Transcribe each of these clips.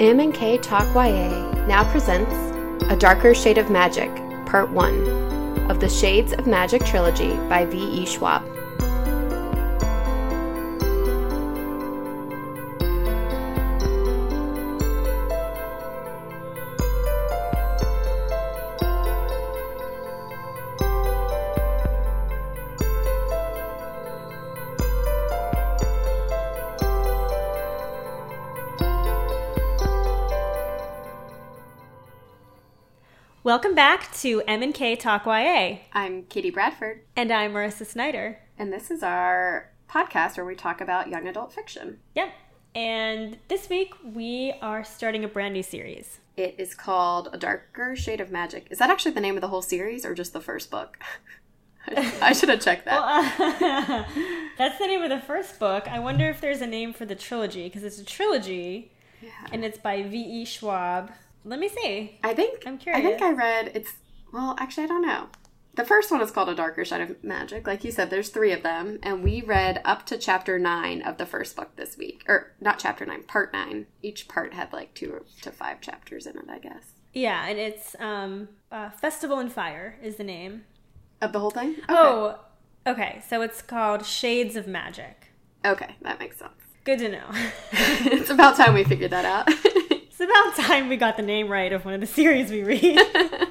M and K Talk YA now presents A Darker Shade of Magic, Part 1 of the Shades of Magic trilogy by V. E. Schwab. Welcome back to M&K Talk YA. I'm Katie Bradford, And I'm Marissa Snyder. and this is our podcast where we talk about young adult fiction. Yep. And this week we are starting a brand new series. It is called A Darker Shade of Magic. Is that actually the name of the whole series or just the first book? I should have checked that. That's the name of the first book. I wonder if there's a name for the trilogy because it's a trilogy yeah. and it's by V.E. Schwab. Let me see. I think I'm curious. I think I read it's well, actually I don't know. The first one is called A Darker Shade of Magic. Like you said, there's three of them, and we read up to chapter nine of the first book this week. Or not chapter nine, part nine. Each part had like two to five chapters in it, I guess. Yeah, and it's um, uh, Festival and Fire is the name. Of the whole thing? Okay. Oh, okay. So it's called Shades of Magic. Okay, that makes sense. Good to know. it's about time we figured that out. it's about time we got the name right of one of the series we read.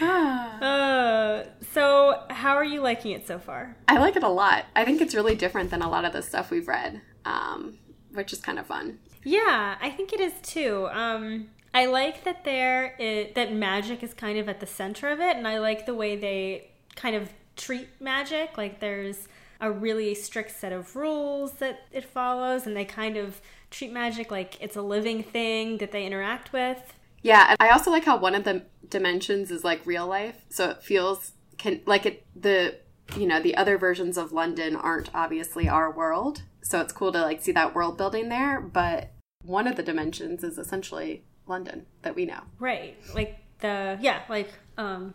Uh, so, how are you liking it so far? I like it a lot. I think it's really different than a lot of the stuff we've read, um, which is kind of fun. Yeah, I think it is too. Um, I like that there i that magic is kind of at the center of it, and I like the way they kind of treat magic. Like there's a really strict set of rules that it follows, and they kind of treat magic like it's a living thing that they interact with. Yeah, and I also like how one of the dimensions is like real life, so it feels can like it the you know the other versions of London aren't obviously our world, so it's cool to like see that world building there. But one of the dimensions is essentially London that we know. Right. Like the yeah, like um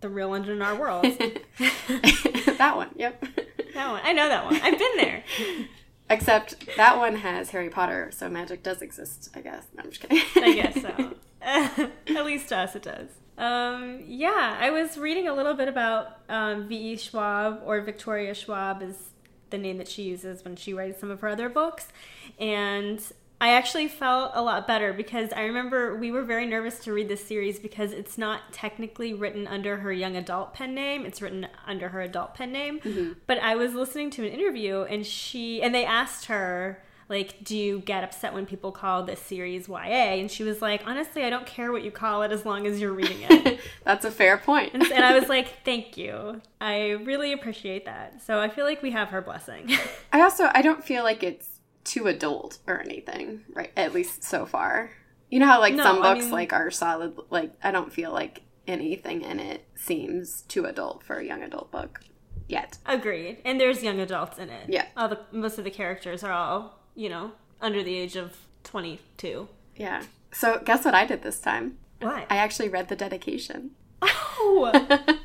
the real London in our world. that one, yep. that one. I know that one. I've been there. Except that one has Harry Potter, so magic does exist. I guess. No, I'm just kidding. I guess so. At least to us it does. Um, yeah, I was reading a little bit about um, V.E. Schwab, or Victoria Schwab is the name that she uses when she writes some of her other books. And I actually felt a lot better because I remember we were very nervous to read this series because it's not technically written under her young adult pen name. It's written under her adult pen name. Mm-hmm. But I was listening to an interview and she and they asked her like, do you get upset when people call this series YA? And she was like, honestly, I don't care what you call it as long as you're reading it. That's a fair point. and, and I was like, thank you. I really appreciate that. So I feel like we have her blessing. I also I don't feel like it's too adult or anything, right? At least so far. You know how like No, some I books mean- like are solid like I don't feel like anything in it seems too adult for a young adult book yet. Agreed. And there's young adults in it. Yeah. All the most of the characters are all, you know, under the age of 22. Yeah. So guess what I did this time? Why? I actually read the dedication. oh,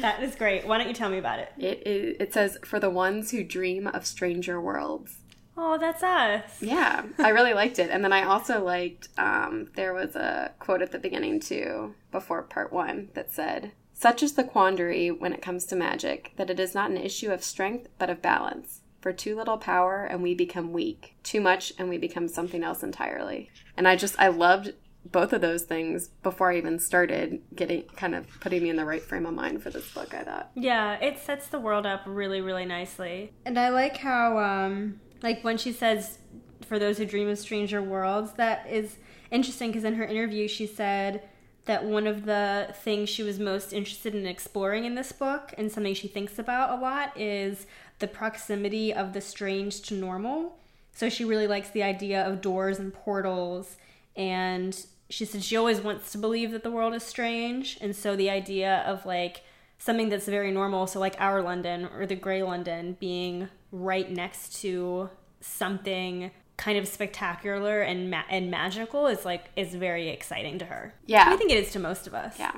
that is great. Why don't you tell me about it? It is, it says for the ones who dream of stranger worlds. Oh, that's us. Yeah, I really liked it. And then I also liked um, there was a quote at the beginning too, before part one, that said, Such is the quandary when it comes to magic, that it is not an issue of strength, but of balance. For too little power, and we become weak. Too much, and we become something else entirely. And I just, I loved both of those things before I even started getting kind of putting me in the right frame of mind for this book, I thought. Yeah, it sets the world up really, really nicely. And I like how, um, like when she says, for those who dream of stranger worlds, that is interesting because in her interview she said that one of the things she was most interested in exploring in this book and something she thinks about a lot is the proximity of the strange to normal. So she really likes the idea of doors and portals and she said she always wants to believe that the world is strange and so the idea of like something that's very normal so like our london or the gray london being right next to something kind of spectacular and ma- and magical is like is very exciting to her Yeah. i think it is to most of us Yeah.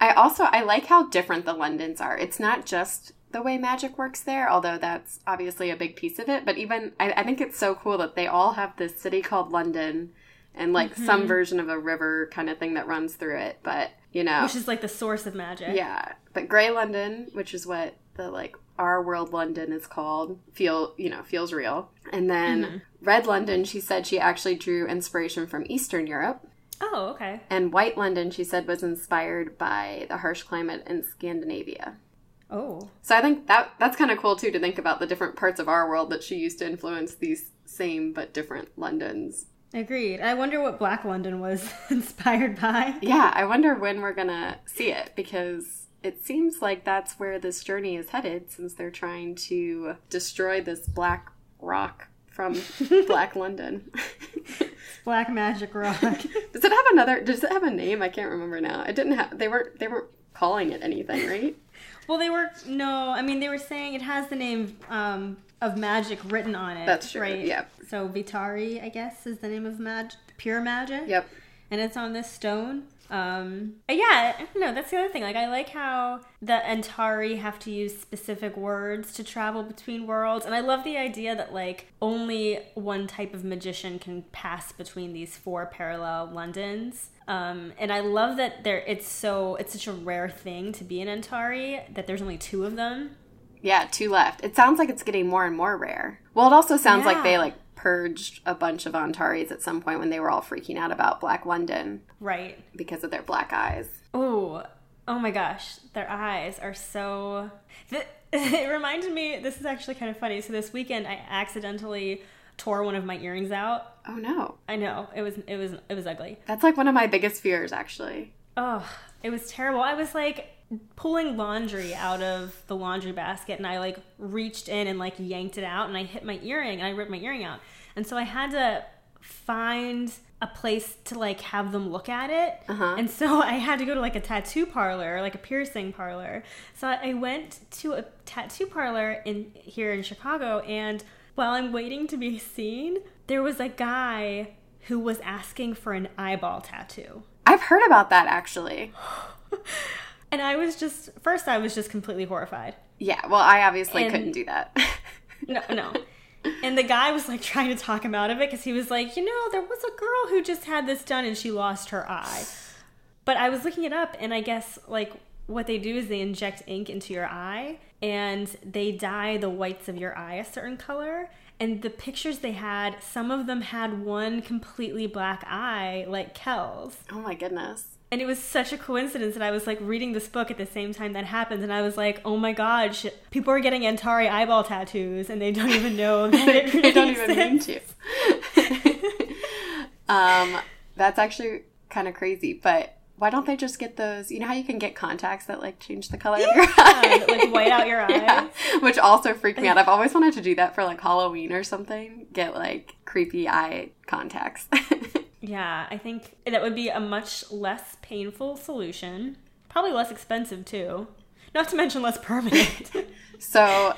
I also I like how different the Londons are. It's not just the way magic works there, although that's obviously a big piece of it. But even, I, I think it's so cool that they all have this city called London and like Mm-hmm. some version of a river kind of thing that runs through it. But, you know, Which is like the source of magic. yeah. But Grey London, which is what the like our world London is called, feel, you know, feels real. And then Mm-hmm. Red London, she said she actually drew inspiration from Eastern Europe. Oh, okay. And White London, she said, was inspired by the harsh climate in Scandinavia. Oh. So I think that that's kind of cool too to think about the different parts of our world that she used to influence these same but different Londons. Agreed. I wonder what Black London was inspired by. Yeah, I wonder when we're gonna see it because it seems like that's where this journey is headed since they're trying to destroy this black rock from Black London. Black Magic Rock. does it have another? Does it have a name? I can't remember now. It didn't have. They weren't. They weren't calling it anything, right? well, they were no. I mean, they were saying it has the name um, of magic written on it. That's true, Right. yeah. So Vitari, I guess, is the name of mag pure magic. Yep. and it's on this stone. Um, yeah, no, that's the other thing. Like, I like how the Antari have to use specific words to travel between worlds, and I love the idea that like only one type of magician can pass between these four parallel Londons. Um, and I love that there it's so it's such a rare thing to be an Antari that there's only two of them. Yeah, two left. It sounds like it's getting more and more rare. Well, it also sounds like they like purged a bunch of Antares at some point when they were all freaking out about Black London Right. because of their black eyes. Oh, oh my gosh, their eyes are so. It reminded me. This is actually kind of funny. So this weekend, I accidentally tore one of my earrings out. Oh no. I know it was it was it was ugly. That's like one of my biggest fears actually. Oh, it was terrible. I was like pulling laundry out of the laundry basket and I like reached in and like yanked it out and I hit my earring and I ripped my earring out. And so I had to find a place to like have them look at it. Uh-huh. And so I had to go to like a tattoo parlor, like a piercing parlor. So I went to a tattoo parlor in here in Chicago and while I'm waiting to be seen, there was a guy who was asking for an eyeball tattoo. I've heard about that actually. And I was just first I was just completely horrified. Yeah, well, I obviously And- couldn't do that. No, no. And the guy was like trying to talk him out of it because he was like, you know, there was a girl who just had this done and she lost her eye. But I was looking it up, and I guess like what they do is they inject ink into your eye and they dye the whites of your eye a certain color. And the pictures they had, some of them had one completely black eye, like Kel's. oh my goodness. And it was such a coincidence that I was like reading this book at the same time that happened, and I was like, "Oh my god, people are getting Antari eyeball tattoos, and they don't even know that it really they don't even mean to. um, that's actually kind of crazy, but why don't they just get those? You know how you can get contacts that like change the color of your Yeah, eye, like, white out your Yeah, eyes. which also freaked me out. I've always wanted to do that for like Halloween or something. Get like creepy eye contacts. Yeah, I think that would be a much less painful solution. Probably less expensive too. Not to mention less permanent. So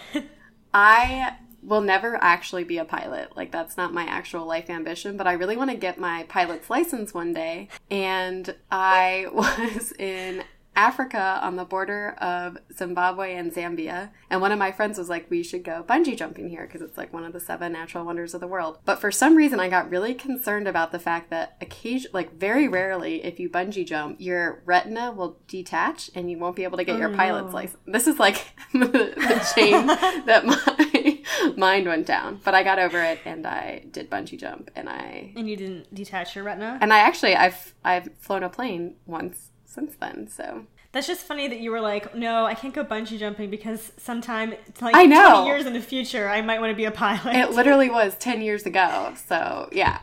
I will never actually be a pilot. Like that's not my actual life ambition, but I really want to get my pilot's license one day. And I was in Africa on the border of Zimbabwe and Zambia, and one of my friends was like, "We should go bungee jumping here because it's like one of the seven natural wonders of the world." But for some reason, I got really concerned about the fact that occasion, like very rarely, if you bungee jump, your retina will detach and you won't be able to get your oh, no. pilot's license. This is like the, the chain that my mind went down, but I got over it and I did bungee jump and I and you didn't detach your retina? and I actually I've I've flown a plane once since then. So That's just funny that you were like, no, I can't go bungee jumping because sometime, it's like I know. 20 years in the future, I might want to be a pilot. it literally was ten years ago. So yeah.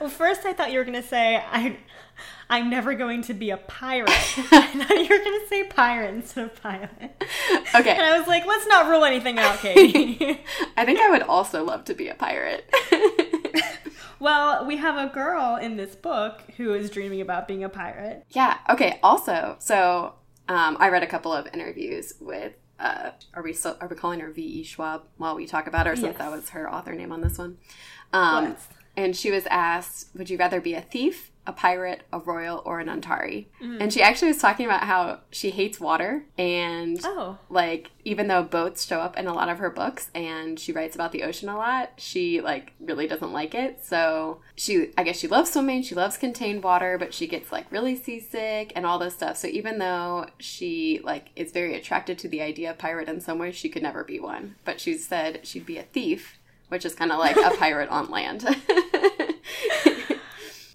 well, first I thought you were going to say, I, I'm never going to be a pirate. I thought you were going to say pirate instead of pilot. Okay. And okay. I was like, let's not rule anything out, Katie. I think I would also love to be a pirate. well, we have a girl in this book who is dreaming about being a pirate. yeah. Okay. Also, so um, I read a couple of interviews with. Uh, are we still, are we calling her V. E. Schwab while we talk about her since Yes. that was her author name on this one? Um, Yes. and she was asked, Would you rather be a thief, a pirate, a royal, or an Antari? Mm. And she actually was talking about how she hates water and Oh. like even though boats show up in a lot of her books and she writes about the ocean a lot she like really doesn't like it. So she i guess she loves swimming she loves contained water but she gets like really seasick and all this stuff. So even though she like is very attracted to the idea of pirate in some ways she could never be one. But she said she'd be a thief which is kind of like a pirate on land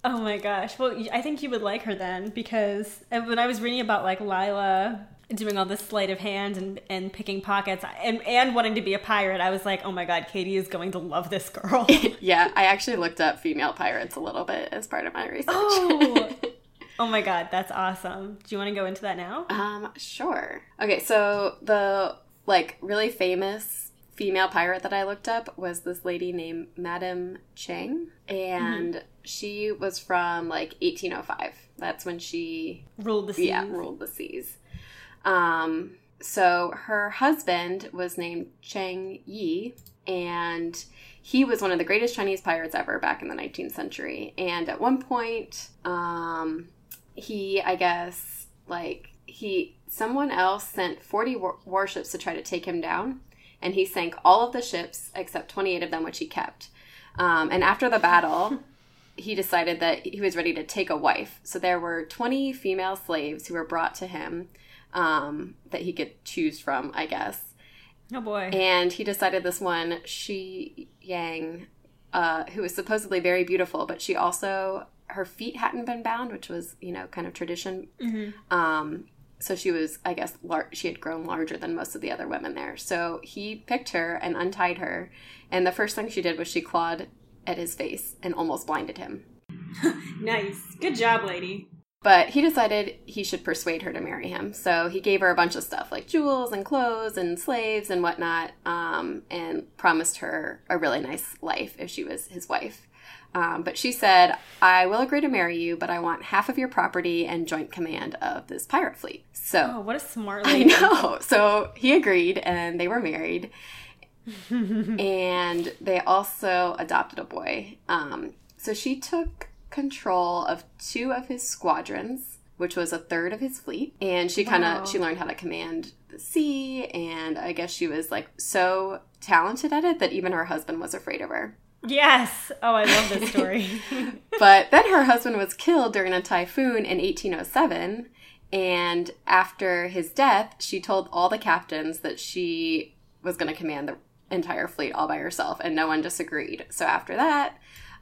Oh my gosh. Well, I think you would like her then because uh, when I was reading about like Lila doing all this sleight of hand and, and picking pockets and, and wanting to be a pirate, I was like, oh my god, Katie is going to love this girl. yeah i actually looked up female pirates a little bit as part of my research oh. oh my god, that's awesome. Do you want to go into that now? Um, sure. Okay, so the like really famous female pirate that I looked up was this lady named Madame Chang, and she was from like 1805. That's when she Ruled the seas. yeah ruled the seas. Um, so her husband was named Chang Yi, and he was one of the greatest Chinese pirates ever back in the 19th century. And at one point, um, he, I guess, like he, someone else sent 40 war- warships to try to take him down, and he sank all of the ships except 28 of them, which he kept. Um, and after the battle, he decided that he was ready to take a wife. So there were 20 female slaves who were brought to him um, that he could choose from, I guess. Oh boy. And he decided this one, Shi Yang, uh, who was supposedly very beautiful, but she also, her feet hadn't been bound, which was, you know, kind of tradition. Um, so she was, I guess, lar- she had grown larger than most of the other women there. So he picked her and untied her. And the first thing she did was she clawed at his face and almost blinded him. nice. Good job, lady. But he decided he should persuade her to marry him. So he gave her a bunch of stuff like jewels and clothes and slaves and whatnot, um, and promised her a really nice life if she was his wife. Um, but she said, I will agree to marry you, but I want half of your property and joint command of this pirate fleet. So Oh, what a smart I lady. know. So he agreed and they were married. and they also adopted a boy. Um, so she took control of two of his squadrons, which was a third of his fleet. And she kind of Wow. she learned how to command the sea and I guess she was like so talented at it that even her husband was afraid of her. Yes. Oh, I love this story. But then her husband was killed during a typhoon in 1807. And after his death, she told all the captains that she was going to command the entire fleet all by herself, and no one disagreed. So after that,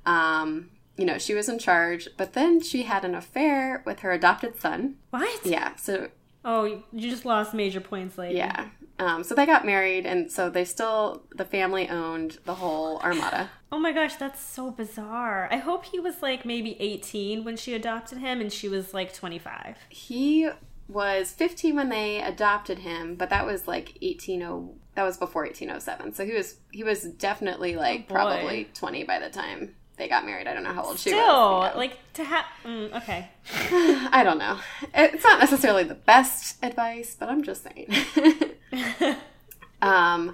um, you know, she was in charge. But then she had an affair with her adopted son. what? Yeah. So Oh, you just lost major points, lady. yeah. Um, so they got married, and so they still the family owned the whole armada. Oh my gosh, that's so bizarre. I hope he was like maybe 18 when she adopted him and she was like 25. He was 15 when they adopted him, but that was like 180 that was before 1807. So he was he was definitely like Oh, probably 20 by the time they got married. I don't know how old she was. Still, like to have. Mm, okay. I don't know. It's not necessarily the best advice, but I'm just saying. um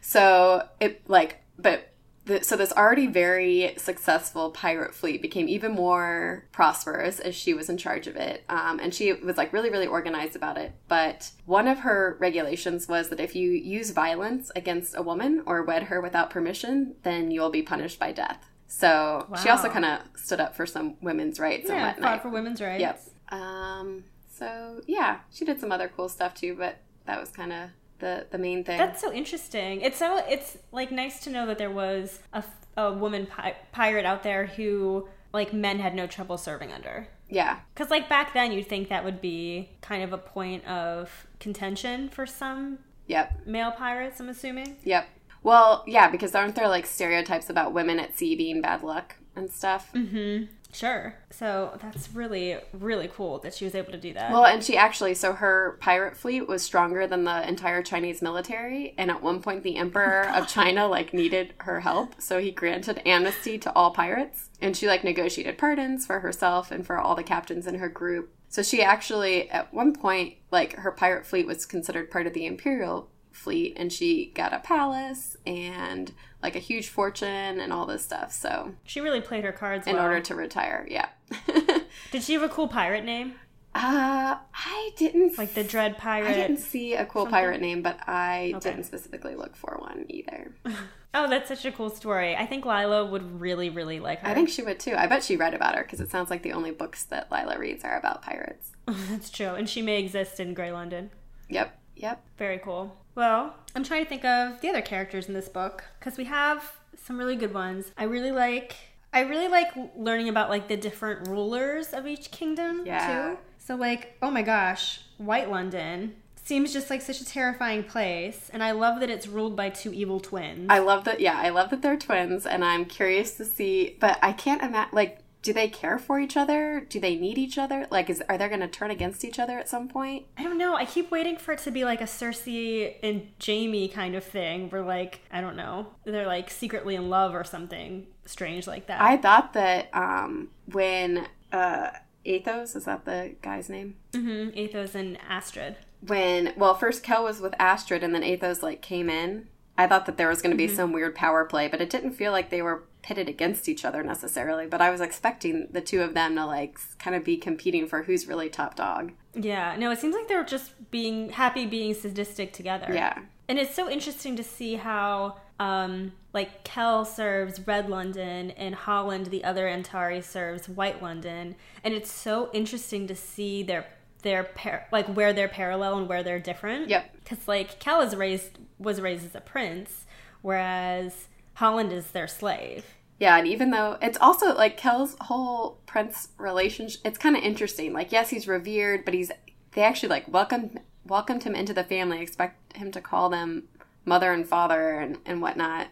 so it like but the, so this already very successful pirate fleet became even more prosperous as she was in charge of it um, and she was like really really organized about it but one of her regulations was that if you use violence against a woman or wed her without permission then you'll be punished by death so she also kind of stood up for some women's rights and Yeah, whatnot fought for women's rights. Yep. Um. So yeah, she did some other cool stuff too, but that was kind of the the main thing. That's so interesting. It's so it's like nice to know that there was a, a woman pi- pirate out there who like men had no trouble serving under. yeah. Because like back then, you'd think that would be kind of a point of contention for some Yep. male pirates. I'm assuming. Yep. Well, yeah, because aren't there like stereotypes about women at sea being bad luck and stuff? Mm-hmm. Sure. So that's really really cool that she was able to do that. Well, and she actually, so her pirate fleet was stronger than the entire Chinese military. And at one point, the emperor of China like needed her help, so he granted amnesty to all pirates. And she like negotiated pardons for herself and for all the captains in her group. So she actually, at one point, like her pirate fleet was considered part of the imperial fleet, and she got a palace and like a huge fortune and all this stuff. So She really played her cards in well. order to retire, yeah. Did she have a cool pirate name? uh, I didn't Like the Dread Pirate? I didn't see a cool something? pirate name, but I Okay. didn't specifically look for one either. Oh, that's such a cool story. I think Lila would really, really like her. I think she would too. I bet she read about her because it sounds like the only books that Lila reads are about pirates. that's true. And she may exist in Grey London. Yep, yep. Very cool. Well, I'm trying to think of the other characters in this book because we have some really good ones. I really like. I really like learning about like the different rulers of each kingdom Yeah. too. So like, oh my gosh, White London seems just like such a terrifying place, and I love that it's ruled by two evil twins. I love that. Yeah, I love that they're twins, and I'm curious to see. But I can't imagine. Like, do they care for each other? Do they need each other? Like, is are they going to turn against each other at some point? I don't know. I keep waiting for it to be like a Cersei and Jaime kind of thing, where like I don't know, they're like secretly in love or something strange like that. I thought that um, when uh, Athos is that the guy's name? hmm Athos and Astrid. When well, first Kel was with Astrid, and then Athos like came in. I thought that there was going to be some weird power play, but it didn't feel like they were pitted against each other necessarily. But I was expecting the two of them to like kind of be competing for who's really top dog. Yeah, no, it seems like they're just being happy being sadistic together. Yeah. And it's so interesting to see how, um, like, Kel serves Red London and Holland, the other Antari, serves White London. And it's so interesting to see their, their par- like, where they're parallel and where they're different. Yep. Because, like, Kel is raised, was raised as a prince, whereas Holland is their slave. Yeah, and even though it's also like Kel's whole prince relationship, it's kind of interesting. Like, yes, he's revered, but he's they actually like welcomed welcomed him into the family, expect him to call them mother and father and and whatnot.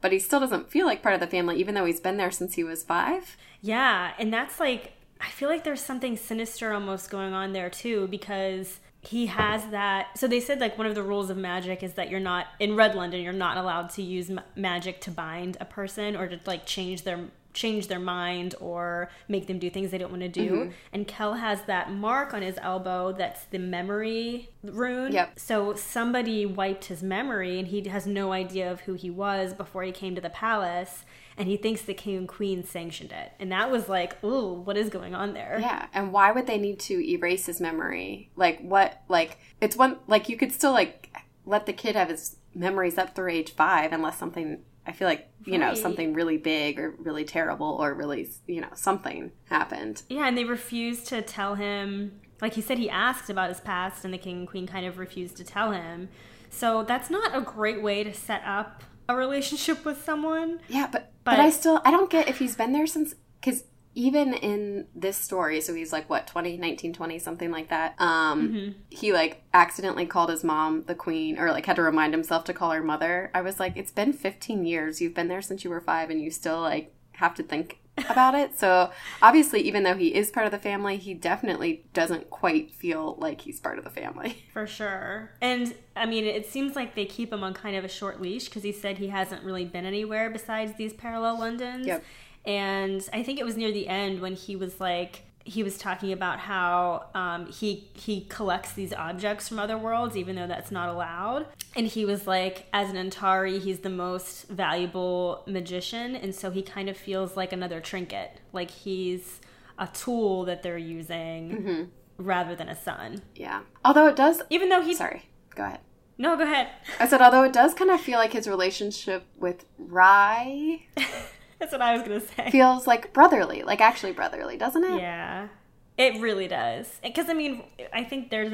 But he still doesn't feel like part of the family, even though he's been there since he was five. Yeah, and that's like I feel like there's something sinister almost going on there too because he has that. So they said like one of the rules of magic is that you're not in Red London. You're not allowed to use ma- magic to bind a person or to like change their change their mind or make them do things they don't want to do. Mm-hmm. And Kel has that mark on his elbow that's the memory rune. Yep. So somebody wiped his memory and he has no idea of who he was before he came to the palace and he thinks the king and queen sanctioned it. And that was like, ooh, what is going on there? Yeah, and why would they need to erase his memory? Like what? Like it's one like you could still like let the kid have his memories up through age five, unless something. I feel like you know something really big or really terrible or really you know something happened. Yeah, and they refused to tell him. Like he said, he asked about his past, and the king and queen kind of refused to tell him. So that's not a great way to set up a relationship with someone. Yeah, but, but But- I still I don't get if he's been there since because even in this story, so he's like what 20, 19, 20, something like that. Um, he like accidentally called his mom the queen, or like had to remind himself to call her mother. I was like, it's been fifteen years. You've been there since you were five, and you still like have to think about it. So obviously, even though he is part of the family, he definitely doesn't quite feel like he's part of the family. For sure. And I mean, it seems like they keep him on kind of a short leash because he said he hasn't really been anywhere besides these parallel Londons. Yep. And I think it was near the end when he was like, he was talking about how um, he he collects these objects from other worlds, even though that's not allowed. And he was like, as an Antari, he's the most valuable magician, and so he kind of feels like another trinket, like he's a tool that they're using rather than a son. Yeah. Although it does. Even though he Sorry. Go ahead. no, go ahead. I said, although it does kind of feel like his relationship with Rhy That's what I was gonna say. feels like brotherly, like actually brotherly, doesn't it? Yeah, it really does. Because I mean, I think there's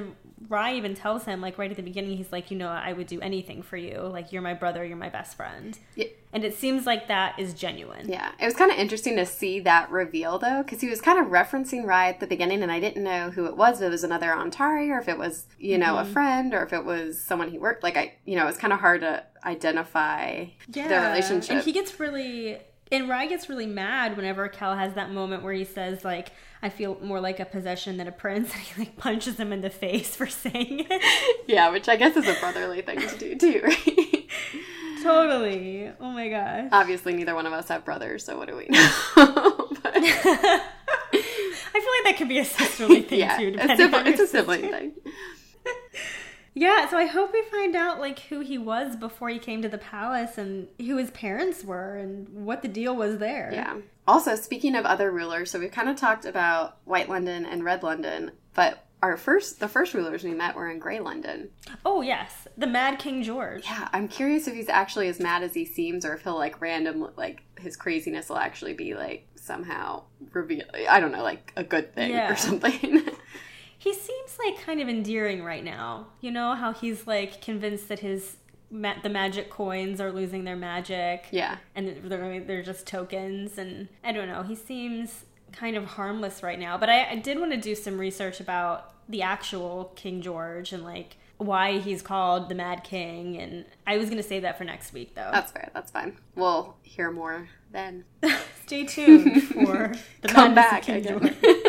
Rhy even tells him like right at the beginning, he's like, you know, I would do anything for you. Like you're my brother, you're my best friend. Yeah. And it seems like that is genuine. Yeah, it was kind of interesting to see that reveal though, because he was kind of referencing Rhy at the beginning, and I didn't know who it was. If it was another Antari, or if it was you know a mm-hmm. friend, or if it was someone he worked. Like I, you know, it's kind of hard to identify yeah. their relationship. And he gets really and Rhy gets really mad whenever Kel has that moment where he says like I feel more like a possession than a prince and he like punches him in the face for saying it. yeah, which I guess is a brotherly thing to do too, right? totally. Oh my gosh. Obviously, neither one of us have brothers, so what do we know? But- I feel like that could be a sisterly thing yeah, too, a depending sibling, on it's a sibling thing. Yeah, so I hope we find out like who he was before he came to the palace and who his parents were and what the deal was there. Yeah. Also, speaking of other rulers, so we've kind of talked about White London and Red London, but our first the first rulers we met were in Grey London. Oh yes, the Mad King George. Yeah, I'm curious if he's actually as mad as he seems, or if he'll like random like his craziness will actually be like somehow reveal. I don't know, like a good thing Yeah. or something. He seems like kind of endearing right now. You know how he's like convinced that his ma- the magic coins are losing their magic. yeah, and they're they're just tokens and i don't know he seems kind of harmless right now but i, I did want to do some research about the actual king george and like why he's called the mad king and i was going to save that for next week though that's fair. That's fine. We'll hear more then. stay tuned for the Come madness back King. George.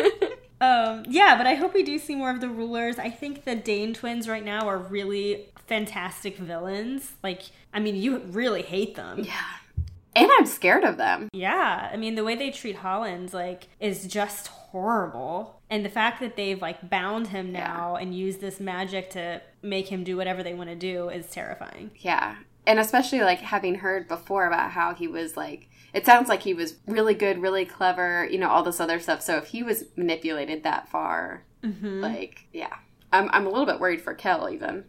um, yeah but i hope we do see more of the rulers i think the dane twins right now are really fantastic villains like i mean you really hate them yeah, and I'm scared of them. Yeah, I mean the way they treat Holland like is just horrible. And the fact that they've like bound him now and used this magic to make him do whatever they want to do is terrifying. Yeah. And especially like having heard before about how he was like it sounds like he was really good, really clever, you know, all this other stuff. So if he was manipulated that far, mm-hmm. like, yeah. I'm I'm a little bit worried for Kel even.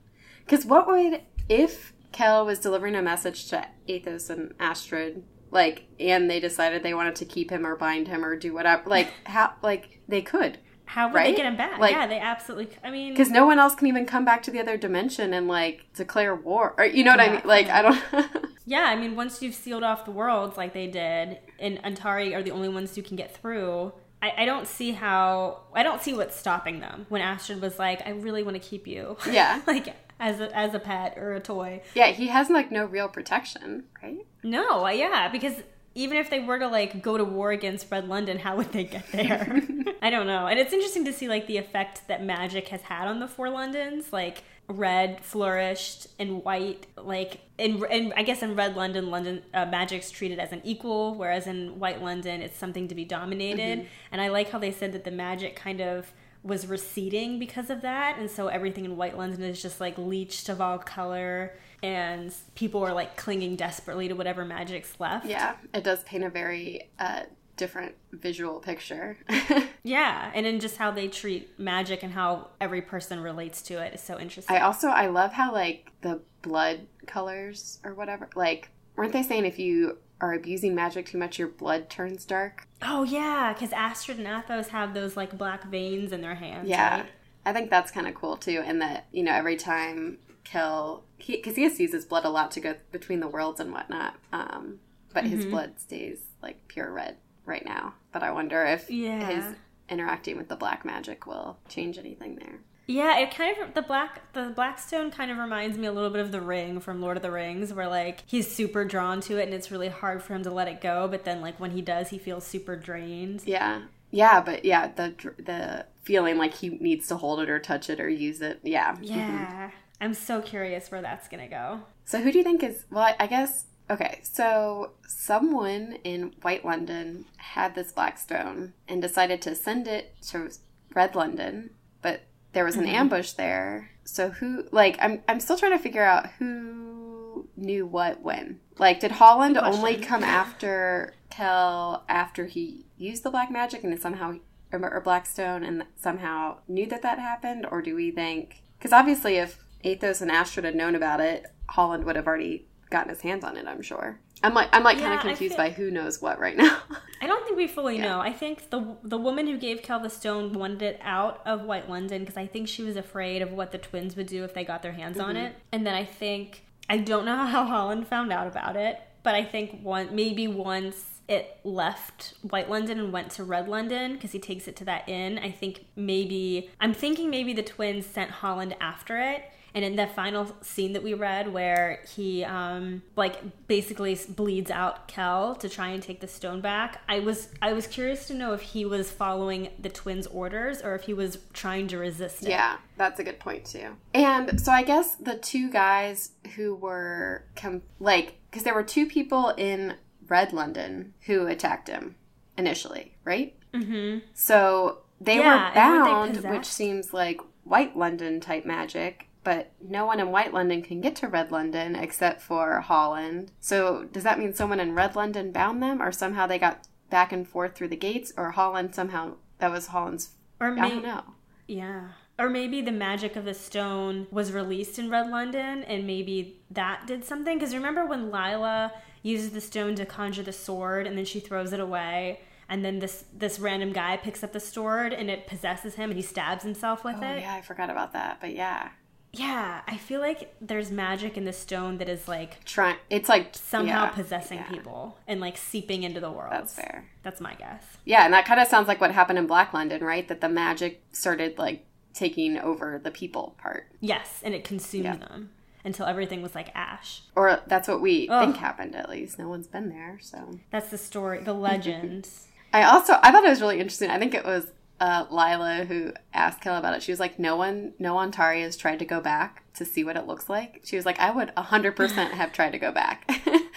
Cuz what would if Kel was delivering a message to Athos and Astrid like and they decided they wanted to keep him or bind him or do whatever like how like they could How would Right? they get him back? Like- yeah, they absolutely. I mean, because no one else can even come back to the other dimension and like declare war or you know what I mean like from I don't yeah, I mean, once you've sealed off the worlds like they did, and Antari are the only ones who can get through. I, I don't see how. I don't see what's stopping them. When Astrid was like, "I really want to keep you," Yeah. like as a, as a pet or a toy. Yeah, he has like no real protection, right? No, yeah, because even if they were to like go to war against Red London, how would they get there? I don't know. And it's interesting to see like the effect that magic has had on the four Londons. Like red flourished and white like in, in I guess in red London London uh, magic's treated as an equal whereas in white London it's something to be dominated and I like how they said that the magic kind of was receding because of that and so everything in white London is just like leached of all color and people are like clinging desperately to whatever magic's left. Yeah, it does paint a very uh, different visual picture. Yeah, and in just how they treat magic and how every person relates to it is so interesting. I also I love how like the blood colors or whatever. Like, weren't they saying if you are abusing magic too much, your blood turns dark? oh yeah, because Astrid and Athos have those like black veins in their hands. Yeah, right? I think that's kind of cool too. And that you know every time Kel, because he, has to his blood a lot to go between the worlds and whatnot. Um, but his blood stays like pure red right now. But I wonder if Yeah. his interacting with the black magic will change anything there. Yeah, it kind of the black the black stone kind of reminds me a little bit of the Ring from Lord of the Rings, where like he's super drawn to it and it's really hard for him to let it go. But then like when he does, he feels super drained. Yeah. Yeah, but yeah, the the feeling like he needs to hold it or touch it or use it. Yeah. Yeah, I'm so curious where that's gonna go. So who do you think is well, I, guess okay, so someone in White London had this black stone and decided to send it to Red London, but there was an mm-hmm. ambush there. So who like I'm I'm still trying to figure out who knew what when. Like did Holland Good only come after Kel after he used the black magic and it somehow or, or Blackstone and somehow knew that that happened or do we think because obviously if Athos and Astrid had known about it Holland would have already gotten his hands on it I'm sure I'm like I'm like kind of confused feel- by who knows what right now I don't think we fully Yeah. know. I think the the woman who gave Kel the stone wanted it out of White London because I think she was afraid of what the twins would do if they got their hands on Mm-hmm. it. And then I think I don't know how Holland found out about it, but I think one maybe once it left White London and went to Red London because he takes it to that inn. I think maybe I'm thinking maybe the twins sent Holland after it. And in the final scene that we read, where he um, like basically bleeds out Kel to try and take the stone back, I was I was curious to know if he was following the twins' orders or if he was trying to resist it. Yeah, that's a good point too. And so I guess the two guys who were com- like because there were two people in Red London who attacked him initially, right? Mm-hmm. So they Yeah, were weren't they bound, which seems like White London type magic. But no one in White London can get to Red London except for Holland. So does that mean someone in Red London bound them, or somehow they got back and forth through the gates, or Holland somehow that was Holland's? Or I don't know. Yeah. Or maybe the magic of the stone was released in Red London and maybe that did something. Because remember when Lila uses the stone to conjure the sword and then she throws it away and then this this random guy picks up the sword and it possesses him and he stabs himself with Oh it. yeah, I forgot about that. But yeah, Yeah, I feel like there's magic in the stone that is like trying. It's like somehow yeah, possessing yeah, people and like seeping into the world. That's fair. That's my guess. Yeah, and that kind of sounds like what happened in Black London, right? That the magic started like taking over the people part, Yes, and it consumed Yeah. them until everything was like ash. or that's what we Ugh. think happened. At least no one's been there, so. That's the story, the legend. I also I thought it was really interesting. I think it was uh, Lila who asked Kel about it. She was like, "No one, no Antari has tried to go back to see what it looks like." She was like, "I would hundred percent have tried to go back."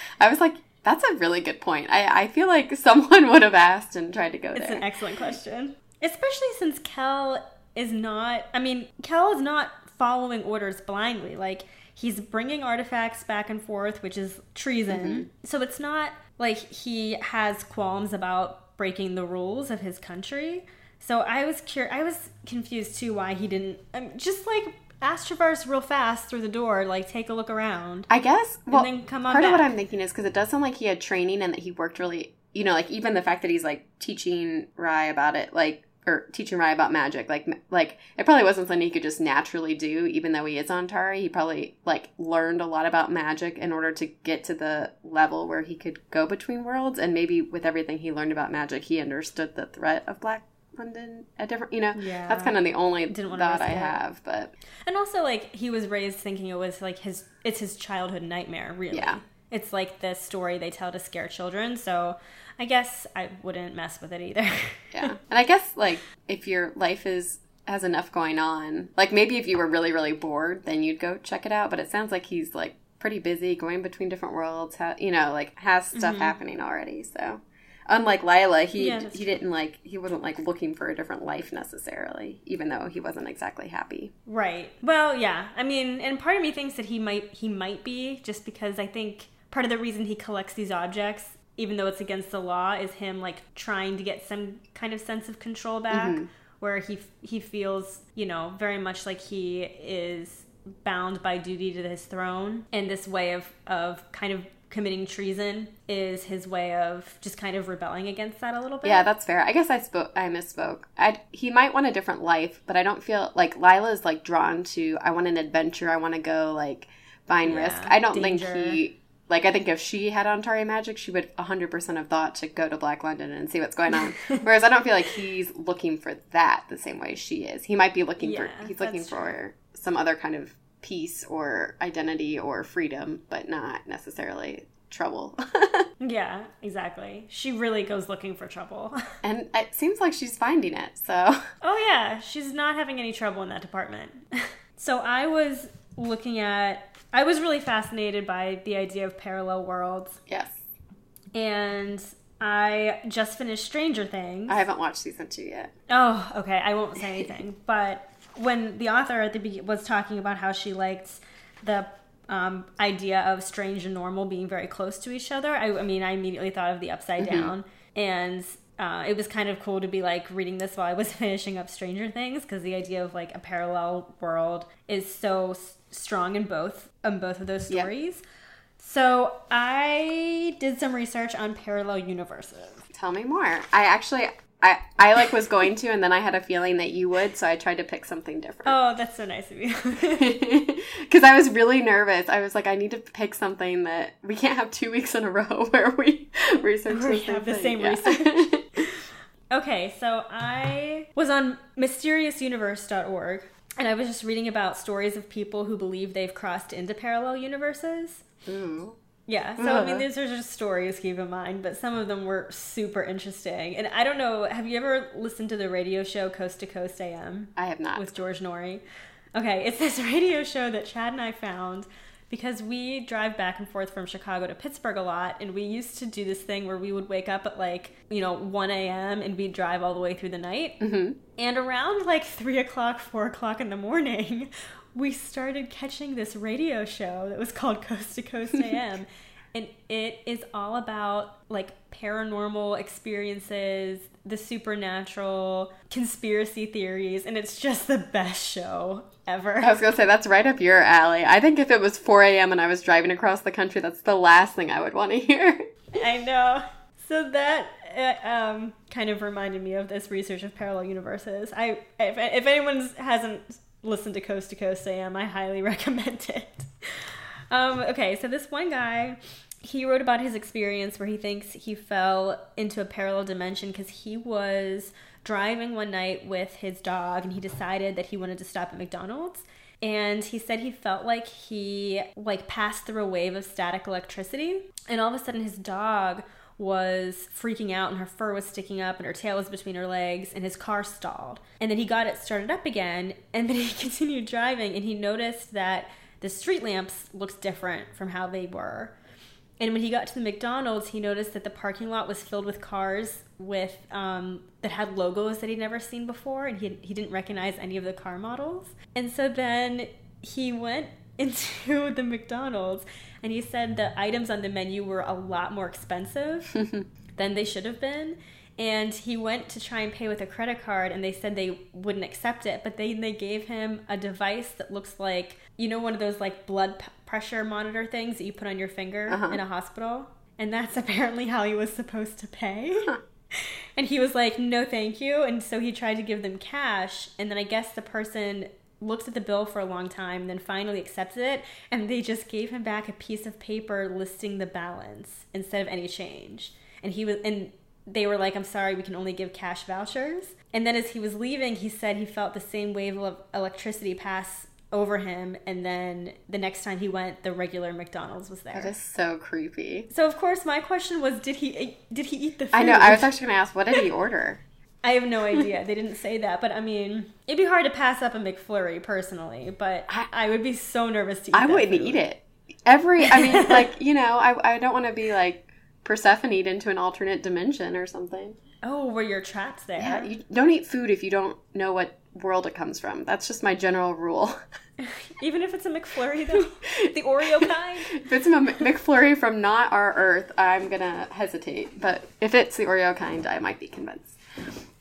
I was like, "That's a really good point." I I feel like someone would have asked and tried to go It's there. an excellent question. Especially since Kel is not, I mean, Kel is not following orders blindly. Like, he's bringing artifacts back and forth, which is treason. Mm-hmm. So it's not like he has qualms about breaking the rules of his country. So I was cur- I was confused too why he didn't um, just like As Travars real fast through the door, like take a look around. I guess. Well, then come on part of what. I'm thinking is because it does sound like he had training and that he worked really. You know, like even the fact that he's like teaching Rhy about it, like or teaching Rhy about magic, like like it probably wasn't something he could just naturally do. Even though he is Antari, he probably like learned a lot about magic in order to get to the level where he could go between worlds. And maybe with everything he learned about magic, he understood the threat of Black London a different. You know, Yeah. that's kind of the only Didn't thought I it. have. But And also, like, he was raised thinking it was like his, it's his childhood nightmare, really. Yeah. It's like the story they tell to scare children. So I guess I wouldn't mess with it either. Yeah. And I guess like if your life is has enough going on, like maybe if you were really really bored, then you'd go check it out, but it sounds like he's like pretty busy going between different worlds, ha- you know, like has stuff mm-hmm. happening already. So unlike Lila, he Mm-hmm. Yeah, he didn't like he wasn't like looking for a different life necessarily, even though he wasn't exactly happy. right. Well, yeah. I mean, and part of me thinks that he might he might be just because I think part of the reason he collects these objects even though it's against the law is him like trying to get some kind of sense of control back where he he feels, you know, very much like he is bound by duty to his throne and this way of of kind of committing treason is his way of just kind of rebelling against that a little bit. Yeah, that's fair. I guess I spoke. I misspoke. I he might want a different life, but I don't feel like Lila's like drawn to. I want an adventure. I want to go like find Yeah, risk. I don't danger. think he. Like I think if she had Antari magic, she would 100% have thought to go to Black London and see what's going on. Whereas I don't feel like he's looking for that the same way she is. He might be looking Yeah, for he's looking that's for some other kind of peace or identity or freedom, but not necessarily trouble. Yeah, exactly. She really goes looking for trouble. and it seems like she's finding it. So Oh yeah, she's not having any trouble in that department. so I was looking at I was really fascinated by the idea of parallel worlds yes. and I just finished Stranger Things. I haven't watched season two yet. Oh, okay. I won't say anything. but when the author at the be- was talking about how she liked the um, idea of strange and normal being very close to each other, I, I mean, I immediately thought of the Upside Down, and uh, it was kind of cool to be like reading this while I was finishing up Stranger Things because the idea of like a parallel world is so s- strong in both in both of those Yep. stories. So I did some research on parallel universes. Tell me more. I actually, I, I like was going to, and then I had a feeling that you would, so I tried to pick something different. Oh, that's so nice of you. Because I was really nervous. I was like, I need to pick something that we can't have two weeks in a row where we research we the same have the same Yeah. research. okay, so I was on mysteriousuniverse.org and I was just reading about stories of people who believe they've crossed into parallel universes. Ooh. Yeah, so I mean, Uh-huh. these are just stories, keep in mind, but some of them were super interesting. And I don't know, have you ever listened to the radio show Coast to Coast AM? I have not. with George Noory. Okay, it's this radio show that Chad and I found because we drive back and forth from Chicago to Pittsburgh a lot, and we used to do this thing where we would wake up at like, you know, 1 a.m. and we'd drive all the way through the night. hmm And around like 3 o'clock, 4 o'clock in the morning, we started catching this radio show that was called Coast to Coast AM. and it is all about like paranormal experiences, the supernatural, conspiracy theories, and it's just the best show ever. I was gonna say that's right up your alley. I think if it was 4 a.m. and I was driving across the country, that's the last thing I would want to hear. I know. So that uh, um, kind of reminded me of this research of parallel universes. I if, if anyone hasn't listened to Coast to Coast AM, I highly recommend it. Um, okay, so this one guy, he wrote about his experience where he thinks he fell into a parallel dimension because he was driving one night with his dog and he decided that he wanted to stop at McDonald's. And he said he felt like he like passed through a wave of static electricity. And all of a sudden his dog was freaking out and her fur was sticking up and her tail was between her legs and his car stalled. And then he got it started up again and then he continued driving and he noticed that the street lamps looked different from how they were. And when he got to the McDonald's, he noticed that the parking lot was filled with cars with um, that had logos that he'd never seen before, and he he didn't recognize any of the car models. And so then he went into the McDonald's and he said the items on the menu were a lot more expensive than they should have been. And he went to try and pay with a credit card, and they said they wouldn't accept it. But they they gave him a device that looks like you know one of those like blood pressure monitor things that you put on your finger Uh-huh. in a hospital, and that's apparently how he was supposed to pay. And he was like, no, thank you. And so he tried to give them cash. And then I guess the person looked at the bill for a long time, then finally accepted it. And they just gave him back a piece of paper listing the balance instead of any change. And he was, and they were like, I'm sorry, we can only give cash vouchers. And then as he was leaving, he said he felt the same wave of electricity pass over him. And then the next time he went, the regular McDonald's was there. That is so creepy. So of course, my question was, did he did he eat the food? I know. I was actually gonna ask, what did he order? I have no idea. They didn't say that, but I mean, it'd be hard to pass up a McFlurry personally. But I- I, would be so nervous to eat. It. I wouldn't food. eat it. Every, I mean, like you know, I I don't want to be like Persephone into an alternate dimension or something. Oh, where you're trapped there. Yeah, you don't eat food if you don't know what world it comes from. That's just my general rule. Even if it's a McFlurry, though, the Oreo kind. if it's a Mc- McFlurry from not our Earth, I'm gonna hesitate. But if it's the Oreo kind, I might be convinced.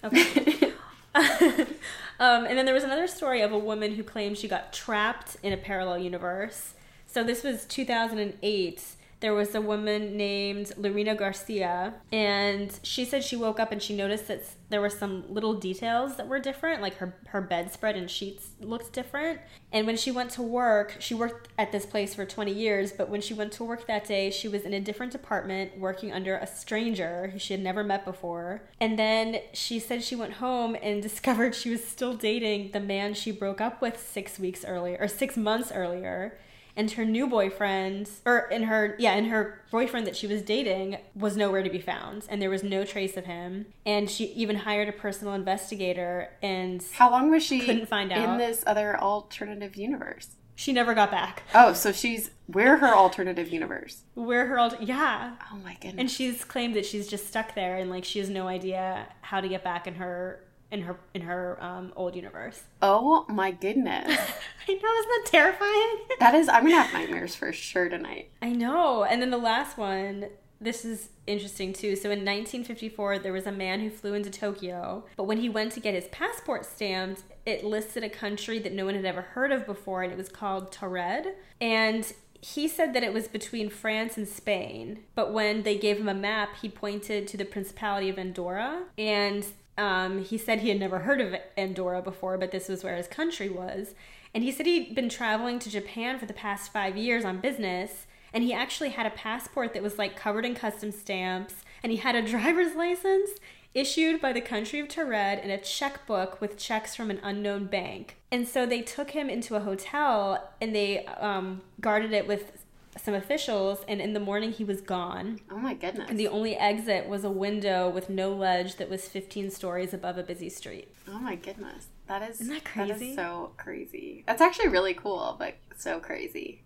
Okay. um, and then there was another story of a woman who claimed she got trapped in a parallel universe. So this was 2008. There was a woman named Lorena Garcia, and she said she woke up and she noticed that there were some little details that were different, like her her bedspread and sheets looked different. And when she went to work, she worked at this place for 20 years, but when she went to work that day, she was in a different department working under a stranger who she had never met before. And then she said she went home and discovered she was still dating the man she broke up with 6 weeks earlier or 6 months earlier. And her new boyfriend, or in her, yeah, and her boyfriend that she was dating was nowhere to be found, and there was no trace of him. And she even hired a personal investigator, and How long was she Couldn't find out in this other alternative universe? she never got back. Oh, so she's we're her alternative universe. Where her old, yeah, Oh my goodness. and she's claimed that she's just stuck there, and like she has no idea how to get back in her in her in her um, old universe. oh my goodness. I know, isn't that terrifying? That is I'm gonna have nightmares for sure tonight. I know. And then the last one, this is interesting too. So in 1954, there was a man who flew into Tokyo, but when he went to get his passport stamped, it listed a country that no one had ever heard of before, and it was called Taured. And he said that it was between France and Spain, but when they gave him a map, he pointed to the Principality of Andorra, and um, he said he had never heard of Andorra before, but this was where his country was. And he said he'd been traveling to Japan for the past five years on business, and he actually had a passport that was like covered in custom stamps, and he had a driver's license issued by the country of Taured and a checkbook with checks from an unknown bank. And so they took him into a hotel and they um, guarded it with some officials, and in the morning he was gone. Oh my goodness. And the only exit was a window with no ledge that was 15 stories above a busy street. oh my goodness. That is Isn't that That crazy? is so crazy. That's actually really cool, but so crazy.